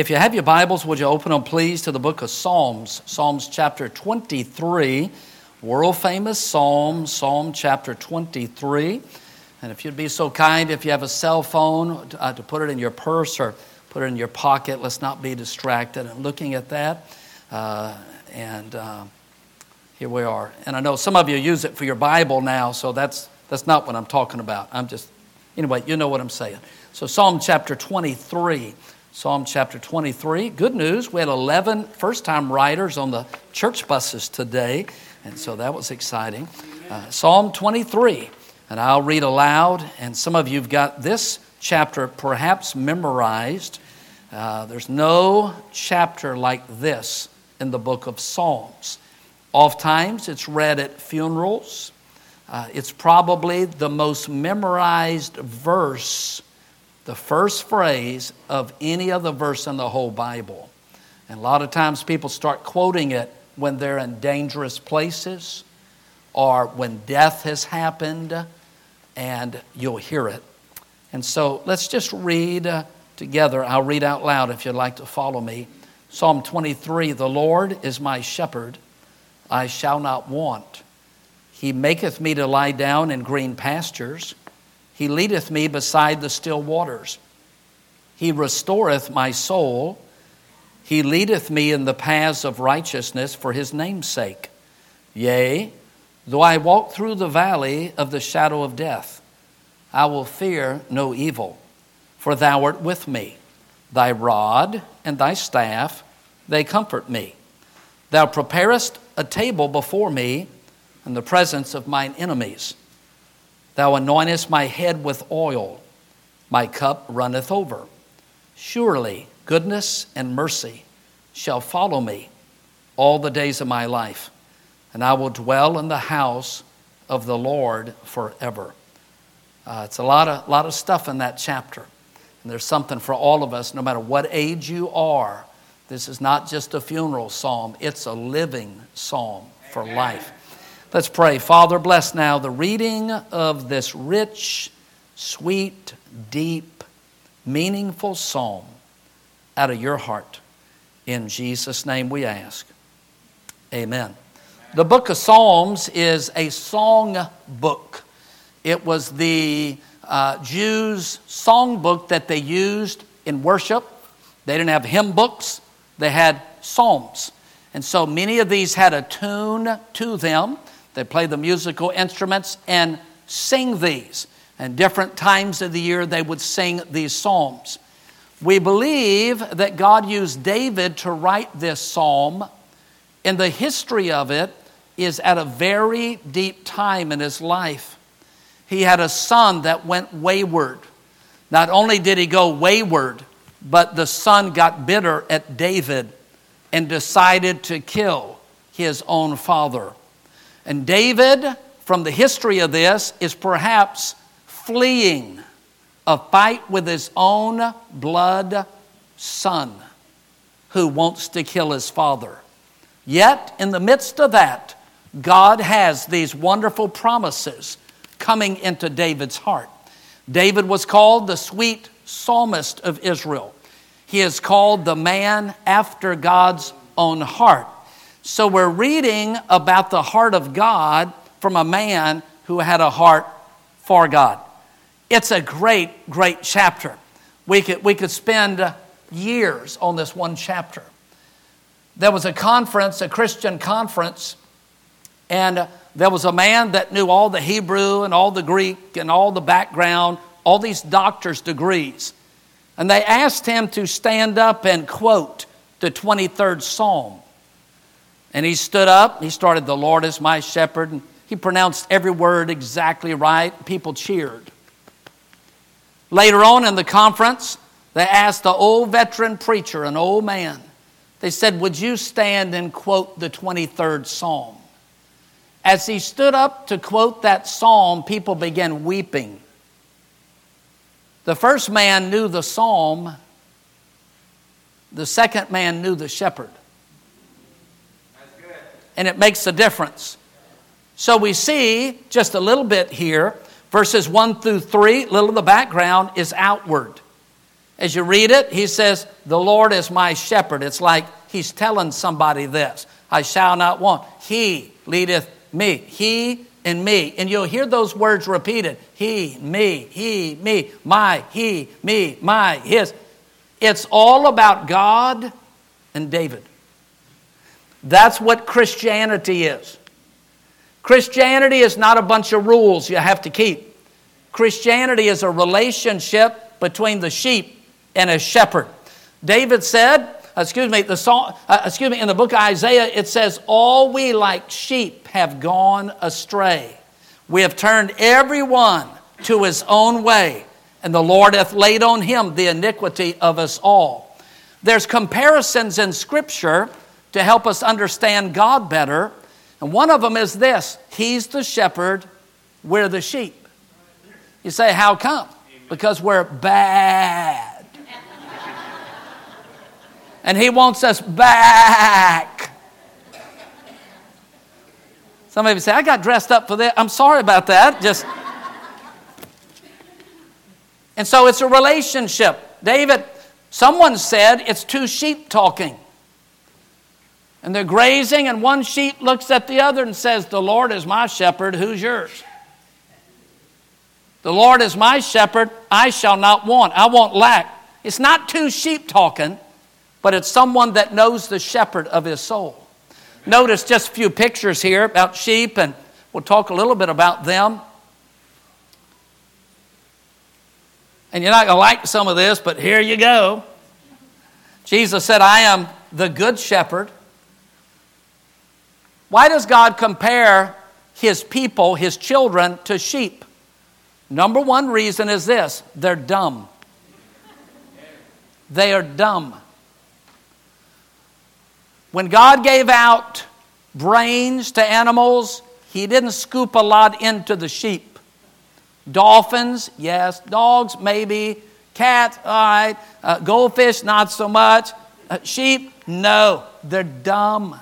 If you have your Bibles, would you open them, please, to the book of Psalms, Psalms chapter 23, world famous Psalm, Psalm chapter 23. And if you'd be so kind, if you have a cell phone, uh, to put it in your purse or put it in your pocket, let's not be distracted. And looking at that, uh, and uh, here we are. And I know some of you use it for your Bible now, so that's, that's not what I'm talking about. I'm just, anyway, you know what I'm saying. So, Psalm chapter 23. Psalm chapter 23. Good news, we had 11 first time riders on the church buses today, and so that was exciting. Uh, Psalm 23, and I'll read aloud, and some of you have got this chapter perhaps memorized. Uh, there's no chapter like this in the book of Psalms. Oftentimes it's read at funerals. Uh, it's probably the most memorized verse the first phrase of any other verse in the whole Bible. And a lot of times people start quoting it when they're in dangerous places or when death has happened, and you'll hear it. And so let's just read uh, together. I'll read out loud if you'd like to follow me. Psalm 23 The Lord is my shepherd, I shall not want. He maketh me to lie down in green pastures. He leadeth me beside the still waters. He restoreth my soul. He leadeth me in the paths of righteousness for his name's sake. Yea, though I walk through the valley of the shadow of death, I will fear no evil, for thou art with me. Thy rod and thy staff, they comfort me. Thou preparest a table before me in the presence of mine enemies. Thou anointest my head with oil, my cup runneth over. Surely goodness and mercy shall follow me all the days of my life, and I will dwell in the house of the Lord forever. Uh, it's a lot of, lot of stuff in that chapter. And there's something for all of us, no matter what age you are. This is not just a funeral psalm, it's a living psalm for life. Let's pray. Father, bless now the reading of this rich, sweet, deep, meaningful psalm out of your heart. In Jesus' name we ask. Amen. The book of Psalms is a song book. It was the uh, Jews' song book that they used in worship. They didn't have hymn books, they had psalms. And so many of these had a tune to them. They play the musical instruments and sing these. And different times of the year, they would sing these psalms. We believe that God used David to write this psalm, and the history of it is at a very deep time in his life. He had a son that went wayward. Not only did he go wayward, but the son got bitter at David and decided to kill his own father. And David, from the history of this, is perhaps fleeing a fight with his own blood son who wants to kill his father. Yet, in the midst of that, God has these wonderful promises coming into David's heart. David was called the sweet psalmist of Israel. He is called the man after God's own heart. So we're reading about the heart of God from a man who had a heart for God. It's a great, great chapter. We could, we could spend years on this one chapter. There was a conference, a Christian conference, and there was a man that knew all the Hebrew and all the Greek and all the background, all these doctor's degrees. And they asked him to stand up and quote the 23rd Psalm. And he stood up, he started, The Lord is my shepherd. And he pronounced every word exactly right. People cheered. Later on in the conference, they asked the old veteran preacher, an old man, they said, Would you stand and quote the 23rd Psalm? As he stood up to quote that psalm, people began weeping. The first man knew the psalm, the second man knew the shepherd and it makes a difference. So we see just a little bit here, verses 1 through 3, little of the background is outward. As you read it, he says, The Lord is my shepherd. It's like he's telling somebody this I shall not want. He leadeth me. He and me. And you'll hear those words repeated He, me, He, me, my, He, me, my, His. It's all about God and David. That's what Christianity is. Christianity is not a bunch of rules you have to keep. Christianity is a relationship between the sheep and a shepherd. David said, excuse me, the song, uh, excuse me, in the book of Isaiah, it says, All we like sheep have gone astray. We have turned every one to his own way, and the Lord hath laid on him the iniquity of us all. There's comparisons in Scripture to help us understand God better, and one of them is this He's the shepherd, we're the sheep. You say, How come? Because we're bad and He wants us back. Some of you say, I got dressed up for that. I'm sorry about that. Just. And so it's a relationship. David, someone said it's two sheep talking. And they're grazing, and one sheep looks at the other and says, The Lord is my shepherd, who's yours? The Lord is my shepherd, I shall not want. I won't lack. It's not two sheep talking, but it's someone that knows the shepherd of his soul. Notice just a few pictures here about sheep, and we'll talk a little bit about them. And you're not going to like some of this, but here you go. Jesus said, I am the good shepherd. Why does God compare his people, his children, to sheep? Number one reason is this they're dumb. They are dumb. When God gave out brains to animals, He didn't scoop a lot into the sheep. Dolphins, yes. Dogs, maybe. Cats, all right. Uh, goldfish, not so much. Uh, sheep, no. They're dumb.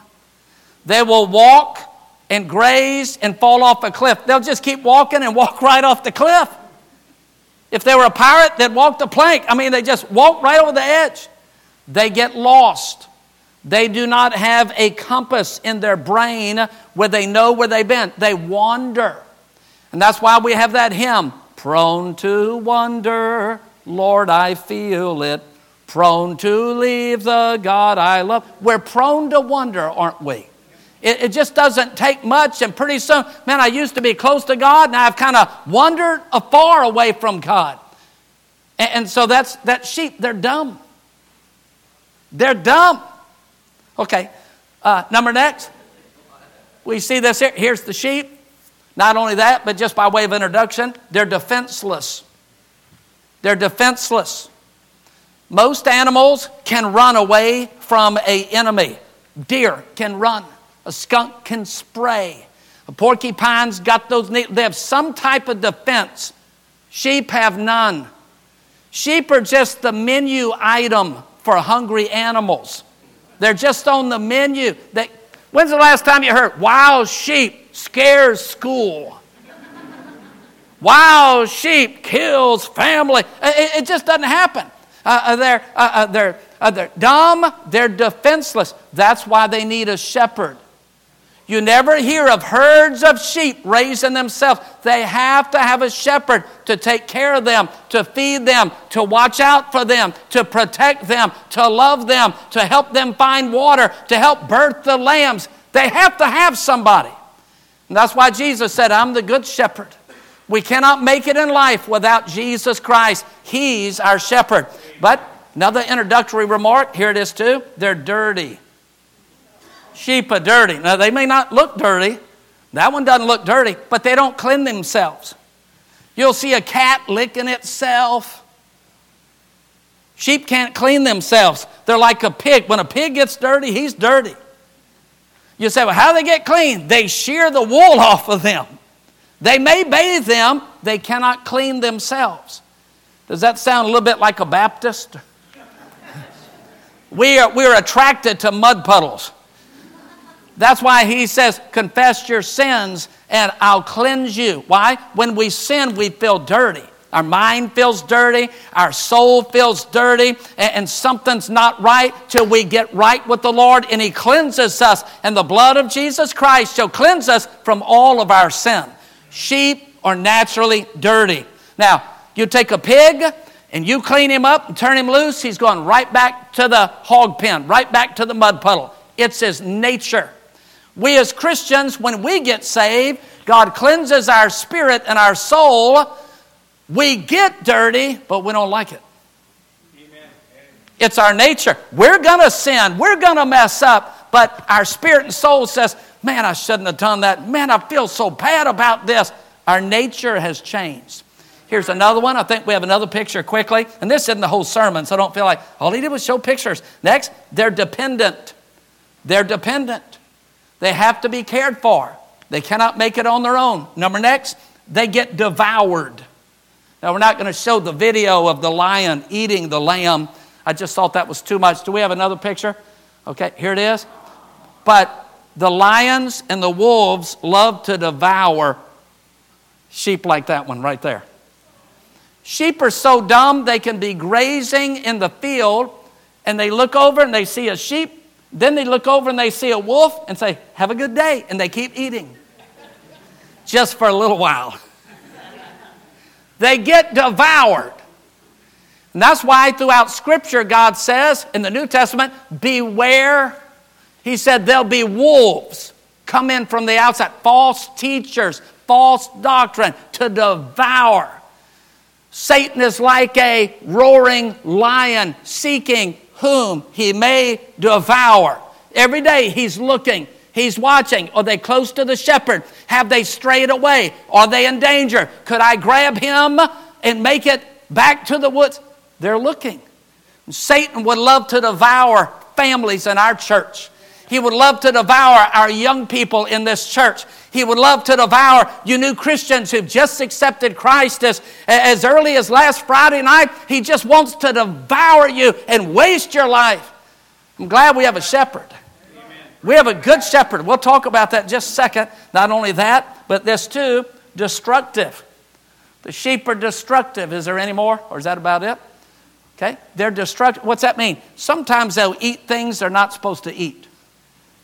They will walk and graze and fall off a cliff. They'll just keep walking and walk right off the cliff. If they were a pirate, they'd walk the plank. I mean, they just walk right over the edge. They get lost. They do not have a compass in their brain where they know where they've been. They wander. And that's why we have that hymn prone to wander, Lord, I feel it. Prone to leave the God I love. We're prone to wonder, aren't we? It, it, just doesn't take much, and pretty soon, man, I used to be close to God, now I've kind of wandered afar away from God. And, and so that's that sheep, they're dumb. They're dumb. Okay, uh, number next. We see this here. Here's the sheep. Not only that, but just by way of introduction, they're defenseless. They're defenseless. Most animals can run away from a enemy. Deer can run. A skunk can spray. A porcupine's got those. They have some type of defense. Sheep have none. Sheep are just the menu item for hungry animals. They're just on the menu. When's the last time you heard wild sheep scares school? wild sheep kills family. It, it just doesn't happen. Uh, uh they're, uh, uh, they're, uh, they're dumb, they're defenseless. That's why they need a shepherd. You never hear of herds of sheep raising themselves. They have to have a shepherd to take care of them, to feed them, to watch out for them, to protect them, to love them, to help them find water, to help birth the lambs. They have to have somebody. And that's why Jesus said, I'm the good shepherd. We cannot make it in life without Jesus Christ. He's our shepherd. But another introductory remark here it is too they're dirty. Sheep are dirty. Now, they may not look dirty. That one doesn't look dirty, but they don't clean themselves. You'll see a cat licking itself. Sheep can't clean themselves. They're like a pig. When a pig gets dirty, he's dirty. You say, well, how do they get clean? They shear the wool off of them. They may bathe them, they cannot clean themselves. Does that sound a little bit like a Baptist? we are, we're attracted to mud puddles. That's why he says, Confess your sins and I'll cleanse you. Why? When we sin, we feel dirty. Our mind feels dirty, our soul feels dirty, and, something's not right till we get right with the Lord and He cleanses us. And the blood of Jesus Christ shall cleanse us from all of our sin. Sheep are naturally dirty. Now, you take a pig and you clean him up and turn him loose, he's going right back to the hog pen, right back to the mud puddle. It's his nature. We as Christians, when we get saved, God cleanses our spirit and our soul. We get dirty, but we don't like it. Amen. It's our nature. We're going to sin. We're going to mess up. But our spirit and soul says, man, I shouldn't have done that. Man, I feel so bad about this. Our nature has changed. Here's another one. I think we have another picture quickly. And this isn't the whole sermon, so don't feel like all he did was show pictures. Next, they're dependent. They're dependent. They have to be cared for. They cannot make it on their own. Number next, they get devoured. Now, we're not going to show the video of the lion eating the lamb. I just thought that was too much. Do we have another picture? Okay, here it is. But the lions and the wolves love to devour sheep like that one right there. Sheep are so dumb they can be grazing in the field and they look over and they see a sheep. Then they look over and they see a wolf and say, Have a good day. And they keep eating just for a little while. they get devoured. And that's why throughout Scripture, God says in the New Testament, Beware. He said, There'll be wolves come in from the outside, false teachers, false doctrine to devour. Satan is like a roaring lion seeking whom he may devour. Every day he's looking, he's watching. Are they close to the shepherd? Have they strayed away? Are they in danger? Could I grab him and make it back to the woods? They're looking. Satan would love to devour families in our church. He would love to devour our young people in this church. He would love to devour you new Christians who've just accepted Christ as, as early as last Friday night. He just wants to devour you and waste your life. I'm glad we have a shepherd. Amen. We have a good shepherd. We'll talk about that just a second. Not only that, but this too destructive. The sheep are destructive. Is there any more? Or is that about it? Okay? They're destructive. What's that mean? Sometimes they'll eat things they're not supposed to eat.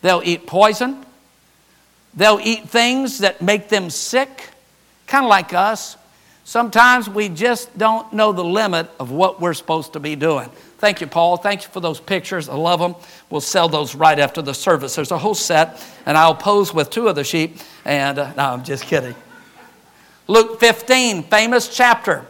They'll eat poison. They'll eat things that make them sick, kind of like us. Sometimes we just don't know the limit of what we're supposed to be doing. Thank you, Paul. Thank you for those pictures. I love them. We'll sell those right after the service. There's a whole set, and I'll pose with two of the sheep. And uh, no, I'm just kidding. Luke 15, famous chapter,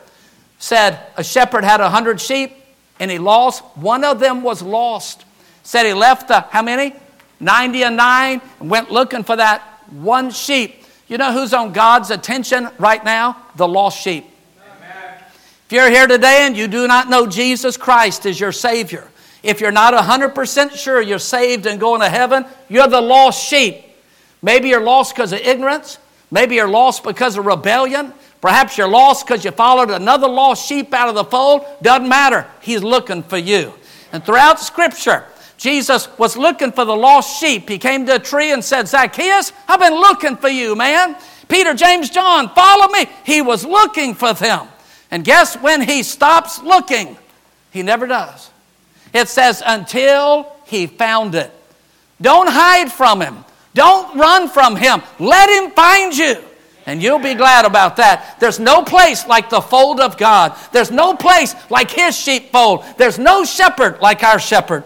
said a shepherd had a hundred sheep, and he lost. One of them was lost. Said he left the how many? 90 and 9 and went looking for that one sheep. You know who's on God's attention right now? The lost sheep. Amen. If you're here today and you do not know Jesus Christ as your Savior, if you're not 100% sure you're saved and going to heaven, you're the lost sheep. Maybe you're lost because of ignorance. Maybe you're lost because of rebellion. Perhaps you're lost because you followed another lost sheep out of the fold. Doesn't matter. He's looking for you. And throughout Scripture, Jesus was looking for the lost sheep. He came to a tree and said, Zacchaeus, I've been looking for you, man. Peter, James, John, follow me. He was looking for them. And guess when he stops looking? He never does. It says, until he found it. Don't hide from him. Don't run from him. Let him find you. And you'll be glad about that. There's no place like the fold of God. There's no place like his sheepfold. There's no shepherd like our shepherd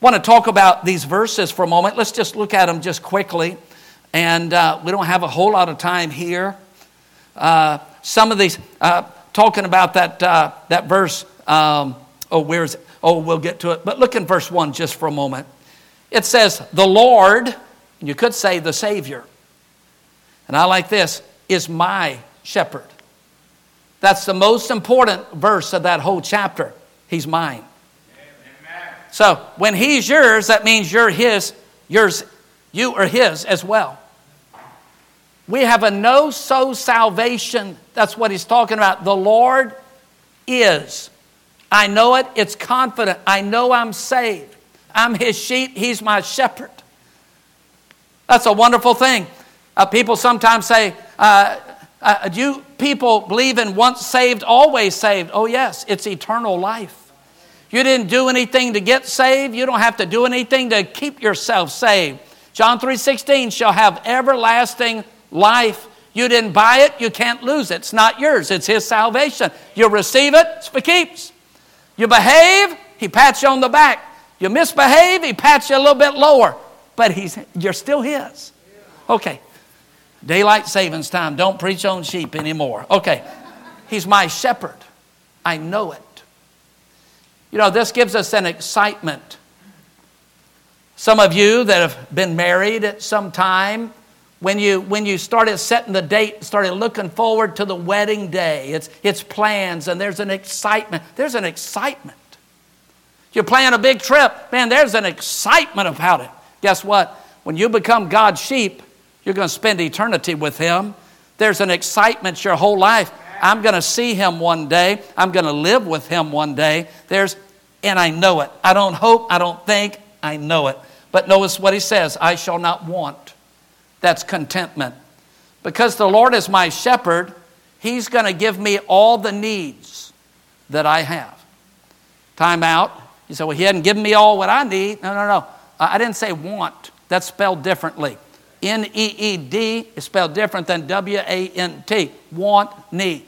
want to talk about these verses for a moment. Let's just look at them just quickly. And uh, we don't have a whole lot of time here. Uh, some of these, uh, talking about that, uh, that verse, um, oh, where is it? Oh, we'll get to it. But look in verse 1 just for a moment. It says, The Lord, you could say the Savior. And I like this, is my shepherd. That's the most important verse of that whole chapter. He's mine. So when he's yours, that means you're his, yours, you are his as well. We have a no so salvation. That's what he's talking about. The Lord is. I know it, it's confident. I know I'm saved. I'm his sheep, he's my shepherd. That's a wonderful thing. Uh, people sometimes say, uh, Uh, do you people believe in once saved, always saved? Oh, yes, it's eternal life. You didn't do anything to get saved. You don't have to do anything to keep yourself saved. John 3:16 shall have everlasting life. You didn't buy it, you can't lose it. It's not yours, it's his salvation. You receive it, it's for keeps. You behave, he pats you on the back. You misbehave, he pats you a little bit lower. But he's you're still his. Okay. Daylight savings time. Don't preach on sheep anymore. Okay. He's my shepherd. I know it. You know, this gives us an excitement. Some of you that have been married at some time, when you, when you started setting the date, started looking forward to the wedding day, it's, it's plans and there's an excitement. There's an excitement. You're planning a big trip, man, there's an excitement about it. Guess what? When you become God's sheep, you're going to spend eternity with Him. There's an excitement your whole life. I'm going to see him one day. I'm going to live with him one day. There's, and I know it. I don't hope, I don't think, I know it. But notice what he says I shall not want. That's contentment. Because the Lord is my shepherd, he's going to give me all the needs that I have. Time out. You say, well, he hadn't given me all what I need. No, no, no. I didn't say want. That's spelled differently. N E E D is spelled different than W A N T. Want, need.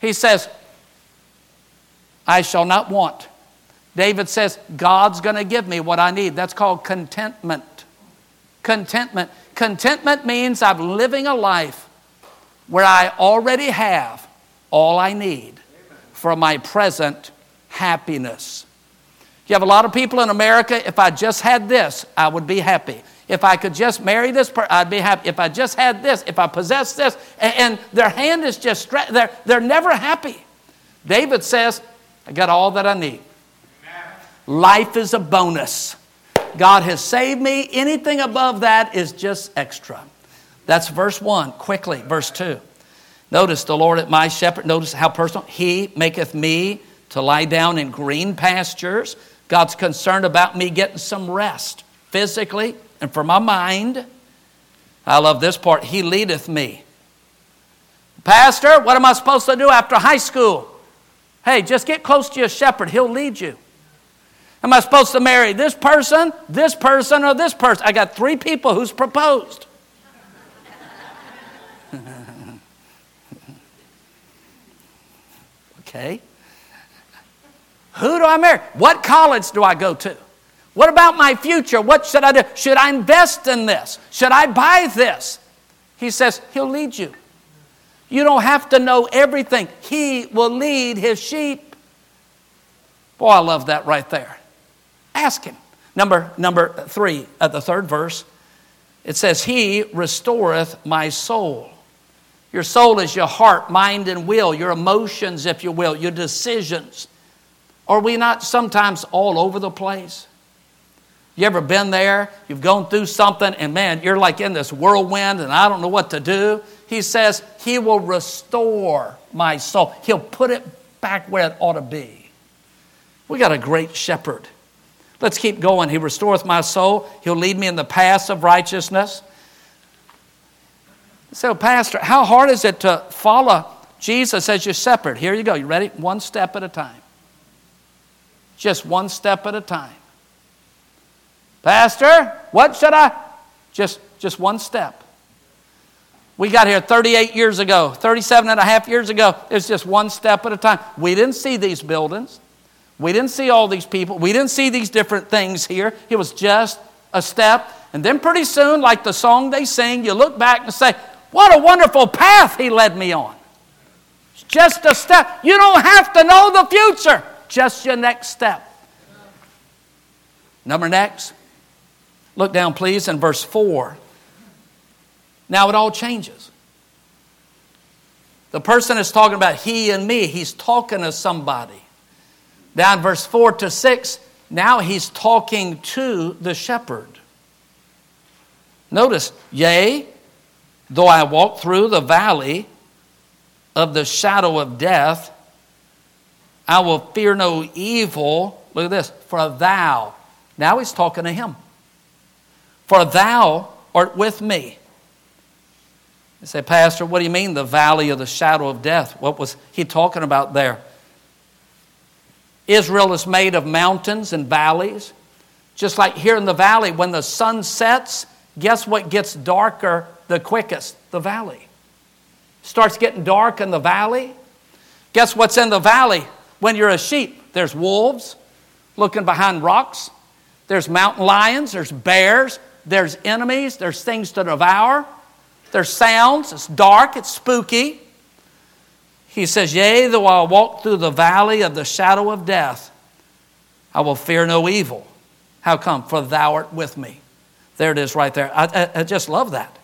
He says, I shall not want. David says, God's going to give me what I need. That's called contentment. Contentment. Contentment means I'm living a life where I already have all I need for my present happiness. You have a lot of people in America, if I just had this, I would be happy. If I could just marry this person, I'd be happy. If I just had this, if I possessed this, and, and their hand is just stretched, they're, they're never happy. David says, I got all that I need. Life is a bonus. God has saved me. Anything above that is just extra. That's verse 1. Quickly, verse 2. Notice the Lord at my shepherd. Notice how personal. He maketh me to lie down in green pastures. God's concerned about me getting some rest physically, and for my mind. I love this part. He leadeth me. Pastor, what am I supposed to do after high school? Hey, just get close to your shepherd. He'll lead you. Am I supposed to marry this person, this person, or this person? I got three people who's proposed. okay. Who do I marry? What college do I go to? What about my future? What should I do? Should I invest in this? Should I buy this? He says, He'll lead you. You don't have to know everything. He will lead His sheep. Boy, I love that right there. Ask Him. Number, number three, at the third verse, it says, He restoreth my soul. Your soul is your heart, mind, and will, your emotions, if you will, your decisions. Are we not sometimes all over the place? You ever been there? You've gone through something, and man, you're like in this whirlwind, and I don't know what to do. He says, He will restore my soul. He'll put it back where it ought to be. We got a great shepherd. Let's keep going. He restoreth my soul. He'll lead me in the paths of righteousness. So, Pastor, how hard is it to follow Jesus as your shepherd? Here you go. You ready? One step at a time. Just one step at a time. Pastor, what should I? Just, just one step. We got here 38 years ago, 37 and a half years ago. It's just one step at a time. We didn't see these buildings. We didn't see all these people. We didn't see these different things here. It was just a step. And then pretty soon, like the song they sing, you look back and say, What a wonderful path he led me on. It's just a step. You don't have to know the future, just your next step. Number next, Look down, please, in verse 4. Now it all changes. The person is talking about he and me. He's talking to somebody. Down verse 4 to 6, now he's talking to the shepherd. Notice, yea, though I walk through the valley of the shadow of death, I will fear no evil. Look at this, for thou. Now he's talking to him for thou art with me. You say, Pastor, what do you mean the valley of the shadow of death? What was he talking about there? Israel is made of mountains and valleys. Just like here in the valley, when the sun sets, guess what gets darker the quickest? The valley. Starts getting dark in the valley. Guess what's in the valley when you're a sheep? There's wolves looking behind rocks. There's mountain lions. There's bears. There's enemies. There's things to devour. There's sounds. It's dark. It's spooky. He says, Yea, though I walk through the valley of the shadow of death, I will fear no evil. How come? For thou art with me. There it is right there. I, I, I just love that.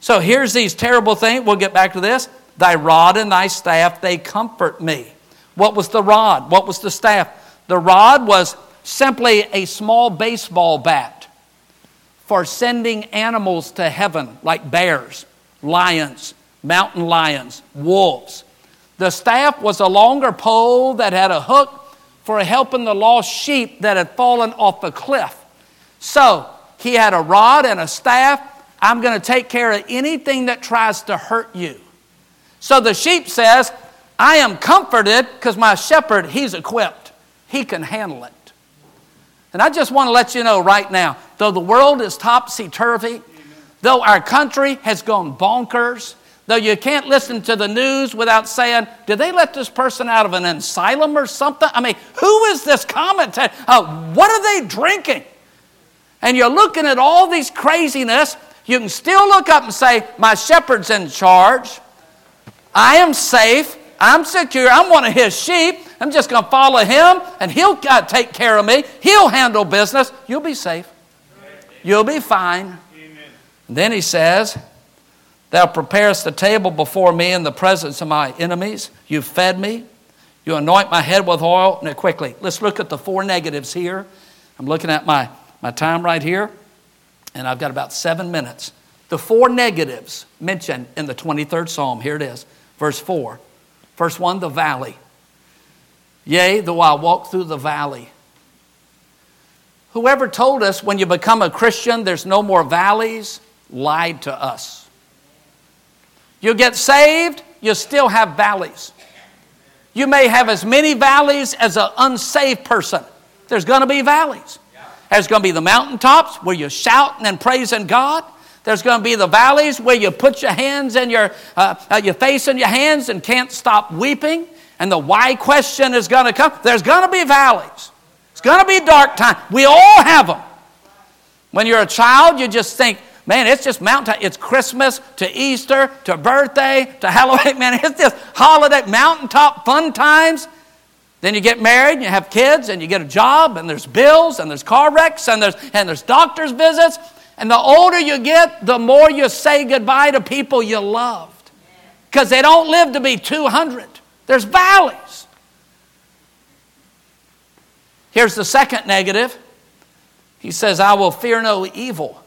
So here's these terrible things. We'll get back to this. Thy rod and thy staff, they comfort me. What was the rod? What was the staff? The rod was simply a small baseball bat for sending animals to heaven, like bears, lions, mountain lions, wolves. The staff was a longer pole that had a hook for helping the lost sheep that had fallen off the cliff. So he had a rod and a staff. I'm going to take care of anything that tries to hurt you. So the sheep says, I am comforted because my shepherd, he's equipped. He can handle it. And I just want to let you know right now, though the world is topsy turvy, though our country has gone bonkers, Though you can't listen to the news without saying, did they let this person out of an asylum or something? I mean, who is this commentator? Uh, what are they drinking? And you're looking at all these craziness. You can still look up and say, My shepherd's in charge. I am safe. I'm secure. I'm one of his sheep. I'm just going to follow him and he'll uh, take care of me. He'll handle business. You'll be safe. You'll be fine. Then he says, Thou preparest the table before me in the presence of my enemies. You fed me. You anoint my head with oil. Now, quickly, let's look at the four negatives here. I'm looking at my, my time right here, and I've got about seven minutes. The four negatives mentioned in the 23rd Psalm. Here it is, verse 4. First one, the valley. Yea, though I walk through the valley. Whoever told us when you become a Christian there's no more valleys lied to us. You get saved, you still have valleys. You may have as many valleys as an unsaved person. There's going to be valleys. There's going to be the mountaintops where you're shouting and praising God. There's going to be the valleys where you put your hands and your, uh, uh, your face in your hands and can't stop weeping. And the why question is going to come. There's going to be valleys. It's going to be dark time. We all have them. When you're a child, you just think, Man, it's just mountain. It's Christmas to Easter to birthday to Halloween. Man, it's just holiday, mountaintop fun times. Then you get married and you have kids and you get a job and there's bills and there's car wrecks and there's, and there's doctor's visits. And the older you get, the more you say goodbye to people you loved. Because they don't live to be 200. There's valleys. Here's the second negative. He says, I will fear no evil.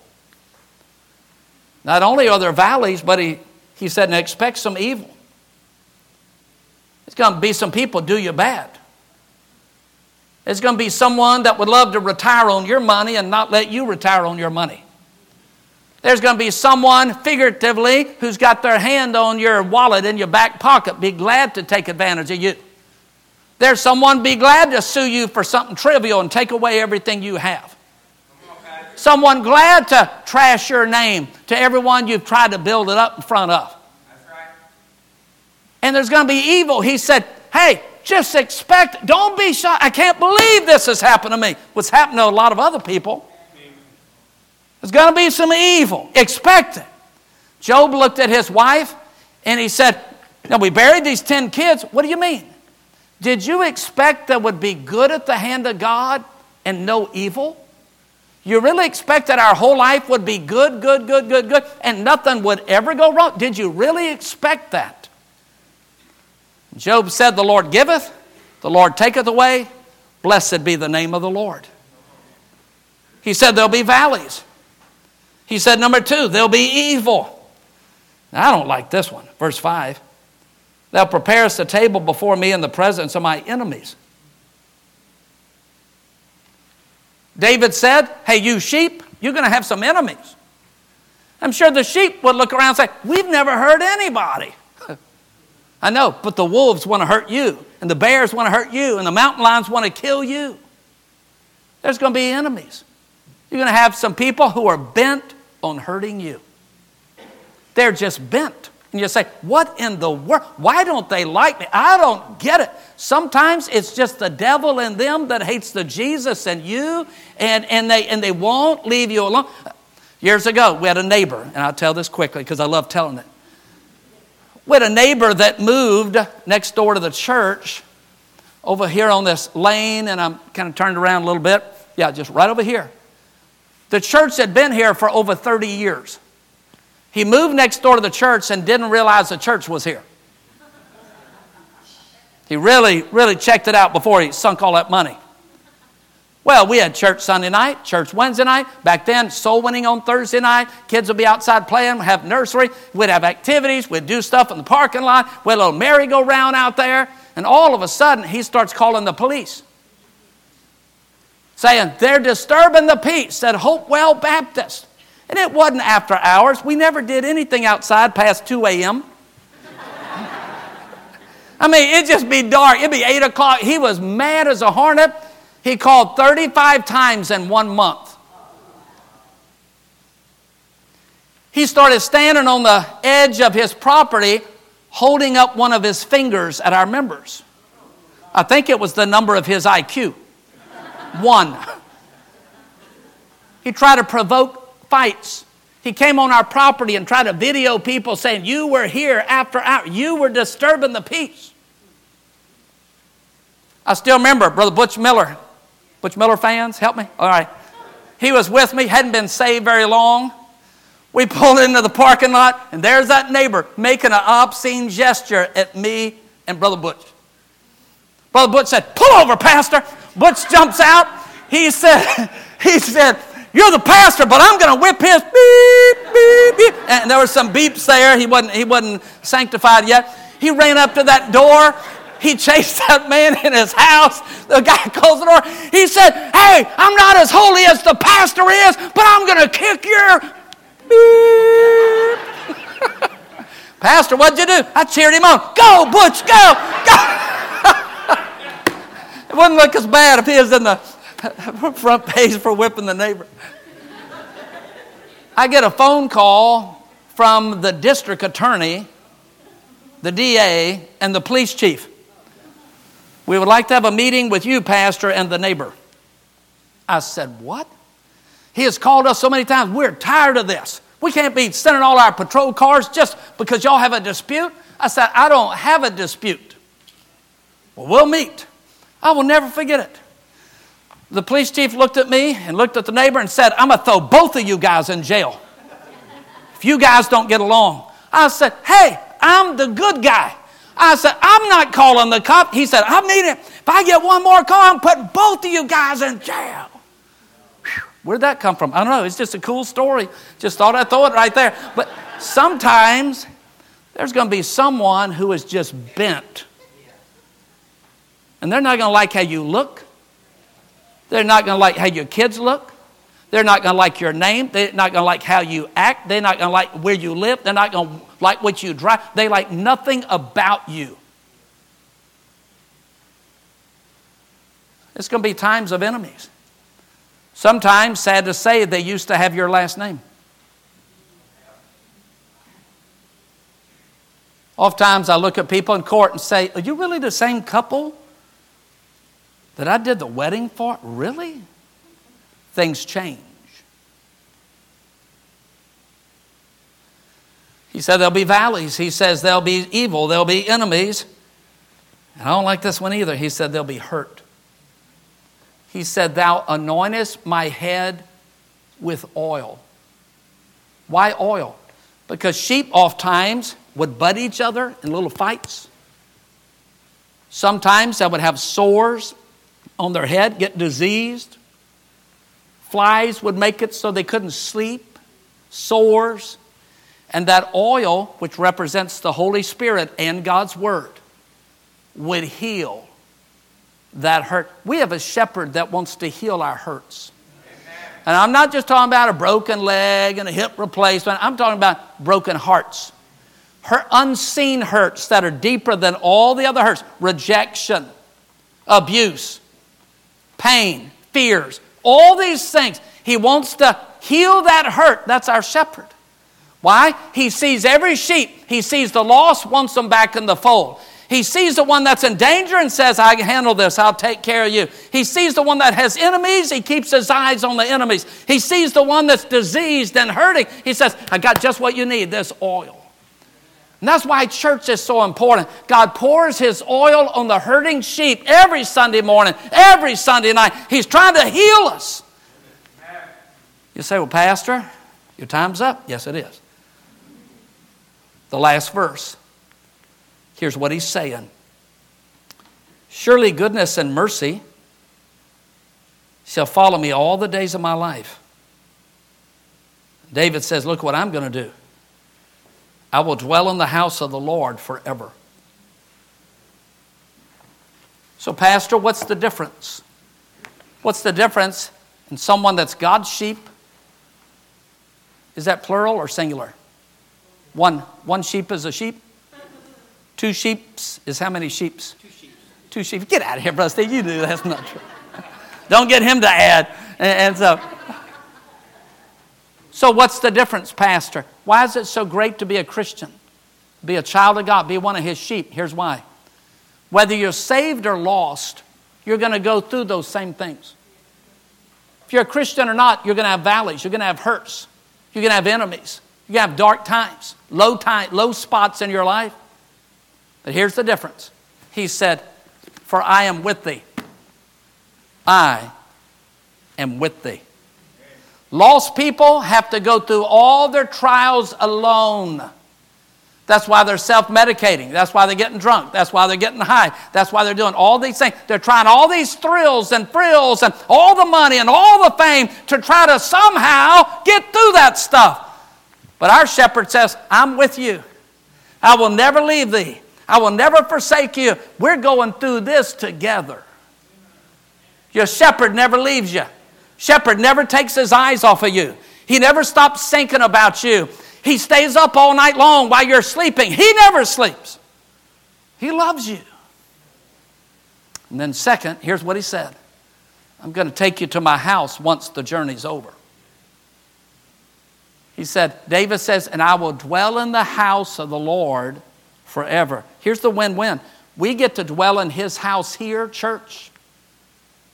Not only are there valleys, but he, he said, and expect some evil. It's going to be some people do you bad. It's going to be someone that would love to retire on your money and not let you retire on your money. There's going to be someone, figuratively, who's got their hand on your wallet in your back pocket, be glad to take advantage of you. There's someone be glad to sue you for something trivial and take away everything you have. Someone glad to trash your name to everyone you've tried to build it up in front of. Right. And there's going to be evil. He said, hey, just expect, don't be shocked. I can't believe this has happened to me. What's happened to a lot of other people. There's going to be some evil. Expect it. Job looked at his wife and he said, Now we buried these 10 kids. What do you mean? Did you expect there would be good at the hand of God and no evil? You really expect that our whole life would be good, good, good, good, good, and nothing would ever go wrong? Did you really expect that? Job said, The Lord giveth, the Lord taketh away. Blessed be the name of the Lord. He said, There'll be valleys. He said, Number two, there'll be evil. Now, I don't like this one. Verse 5 Thou preparest a table before me in the presence of my enemies. David said, Hey, you sheep, you're going to have some enemies. I'm sure the sheep would look around and say, We've never hurt anybody. I know, but the wolves want to hurt you, and the bears want to hurt you, and the mountain lions want to kill you. There's going to be enemies. You're going to have some people who are bent on hurting you. They're just bent. And you say, What in the world? Why don't they like me? I don't get it. Sometimes it's just the devil in them that hates the Jesus and you, and, and, they, and they won't leave you alone. Years ago, we had a neighbor, and I'll tell this quickly because I love telling it. We had a neighbor that moved next door to the church over here on this lane, and I'm kind of turned around a little bit. Yeah, just right over here. The church had been here for over 30 years. He moved next door to the church and didn't realize the church was here. He really, really checked it out before he sunk all that money. Well, we had church Sunday night, church Wednesday night. Back then, soul winning on Thursday night. Kids would be outside playing, have nursery, we'd have activities, we'd do stuff in the parking lot, we had a little merry-go-round out there. And all of a sudden, he starts calling the police, saying, They're disturbing the peace at Hopewell Baptist. And it wasn't after hours. We never did anything outside past 2 a.m. I mean, it'd just be dark. It'd be 8 o'clock. He was mad as a hornet. He called 35 times in one month. He started standing on the edge of his property, holding up one of his fingers at our members. I think it was the number of his IQ. One. He tried to provoke fights. He came on our property and tried to video people saying, You were here after hour. You were disturbing the peace. I still remember Brother Butch Miller. Butch Miller fans, help me? All right. He was with me, hadn't been saved very long. We pulled into the parking lot, and there's that neighbor making an obscene gesture at me and Brother Butch. Brother Butch said, Pull over, Pastor. Butch jumps out. He said, he said, you're the pastor, but I'm going to whip his beep, beep, beep. And there were some beeps there. He wasn't, he wasn't sanctified yet. He ran up to that door. He chased that man in his house. The guy closed the door. He said, Hey, I'm not as holy as the pastor is, but I'm going to kick your beep. pastor, what'd you do? I cheered him on. Go, Butch, go, go. it wouldn't look as bad if he was in the front page for whipping the neighbor. I get a phone call from the district attorney, the DA, and the police chief. We would like to have a meeting with you, Pastor, and the neighbor. I said, What? He has called us so many times. We're tired of this. We can't be sending all our patrol cars just because y'all have a dispute. I said, I don't have a dispute. Well, we'll meet. I will never forget it. The police chief looked at me and looked at the neighbor and said, I'm going to throw both of you guys in jail if you guys don't get along. I said, Hey, I'm the good guy. I said, I'm not calling the cop. He said, I need it. If I get one more call, I'm putting both of you guys in jail. Where'd that come from? I don't know. It's just a cool story. Just thought I'd throw it right there. But sometimes there's going to be someone who is just bent. And they're not going to like how you look. They're not going to like how your kids look. They're not going to like your name. They're not going to like how you act. They're not going to like where you live. They're not going to like what you drive. They like nothing about you. It's going to be times of enemies. Sometimes, sad to say, they used to have your last name. Oftentimes, I look at people in court and say, Are you really the same couple that I did the wedding for? Really? Things change. He said there'll be valleys. He says there'll be evil, there'll be enemies. And I don't like this one either. He said there'll be hurt. He said, Thou anointest my head with oil. Why oil? Because sheep oftentimes would butt each other in little fights. Sometimes they would have sores on their head, get diseased. Flies would make it so they couldn't sleep, sores. And that oil, which represents the Holy Spirit and God's Word, would heal that hurt. We have a shepherd that wants to heal our hurts. And I'm not just talking about a broken leg and a hip replacement, I'm talking about broken hearts. Her unseen hurts that are deeper than all the other hurts rejection, abuse, pain, fears, all these things. He wants to heal that hurt. That's our shepherd. Why? He sees every sheep. He sees the lost, wants them back in the fold. He sees the one that's in danger and says, I handle this, I'll take care of you. He sees the one that has enemies, he keeps his eyes on the enemies. He sees the one that's diseased and hurting. He says, I got just what you need this oil. And that's why church is so important. God pours his oil on the hurting sheep every Sunday morning, every Sunday night. He's trying to heal us. You say, Well, Pastor, your time's up. Yes, it is. The last verse. Here's what he's saying Surely goodness and mercy shall follow me all the days of my life. David says, Look what I'm going to do. I will dwell in the house of the Lord forever. So, Pastor, what's the difference? What's the difference in someone that's God's sheep? Is that plural or singular? One, one sheep is a sheep? Two sheeps is how many sheeps? Two sheep. Two sheep. Get out of here, brother Steve. You do that's not true. Don't get him to add. And, and so, so what's the difference, Pastor? Why is it so great to be a Christian? Be a child of God, be one of his sheep. Here's why. Whether you're saved or lost, you're going to go through those same things. If you're a Christian or not, you're going to have valleys, you're going to have hurts, you're going to have enemies, you're going to have dark times, low time, low spots in your life. But here's the difference. He said, For I am with thee. I am with thee. Lost people have to go through all their trials alone. That's why they're self medicating. That's why they're getting drunk. That's why they're getting high. That's why they're doing all these things. They're trying all these thrills and frills and all the money and all the fame to try to somehow get through that stuff. But our shepherd says, I'm with you. I will never leave thee. I will never forsake you. We're going through this together. Your shepherd never leaves you. Shepherd never takes his eyes off of you. He never stops thinking about you. He stays up all night long while you're sleeping. He never sleeps. He loves you. And then, second, here's what he said I'm going to take you to my house once the journey's over. He said, David says, and I will dwell in the house of the Lord forever. Here's the win win we get to dwell in his house here, church.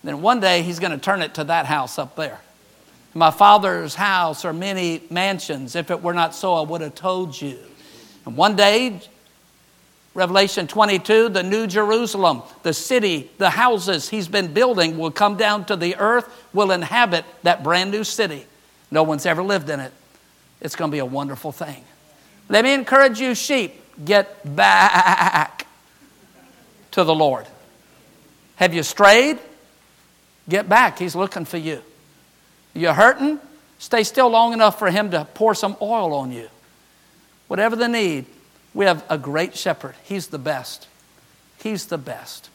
Then one day he's going to turn it to that house up there. In my father's house are many mansions. If it were not so, I would have told you. And one day, Revelation 22, the New Jerusalem, the city, the houses he's been building will come down to the earth, will inhabit that brand new city. No one's ever lived in it. It's going to be a wonderful thing. Let me encourage you, sheep get back to the Lord. Have you strayed? Get back. He's looking for you. You're hurting? Stay still long enough for Him to pour some oil on you. Whatever the need, we have a great shepherd. He's the best. He's the best.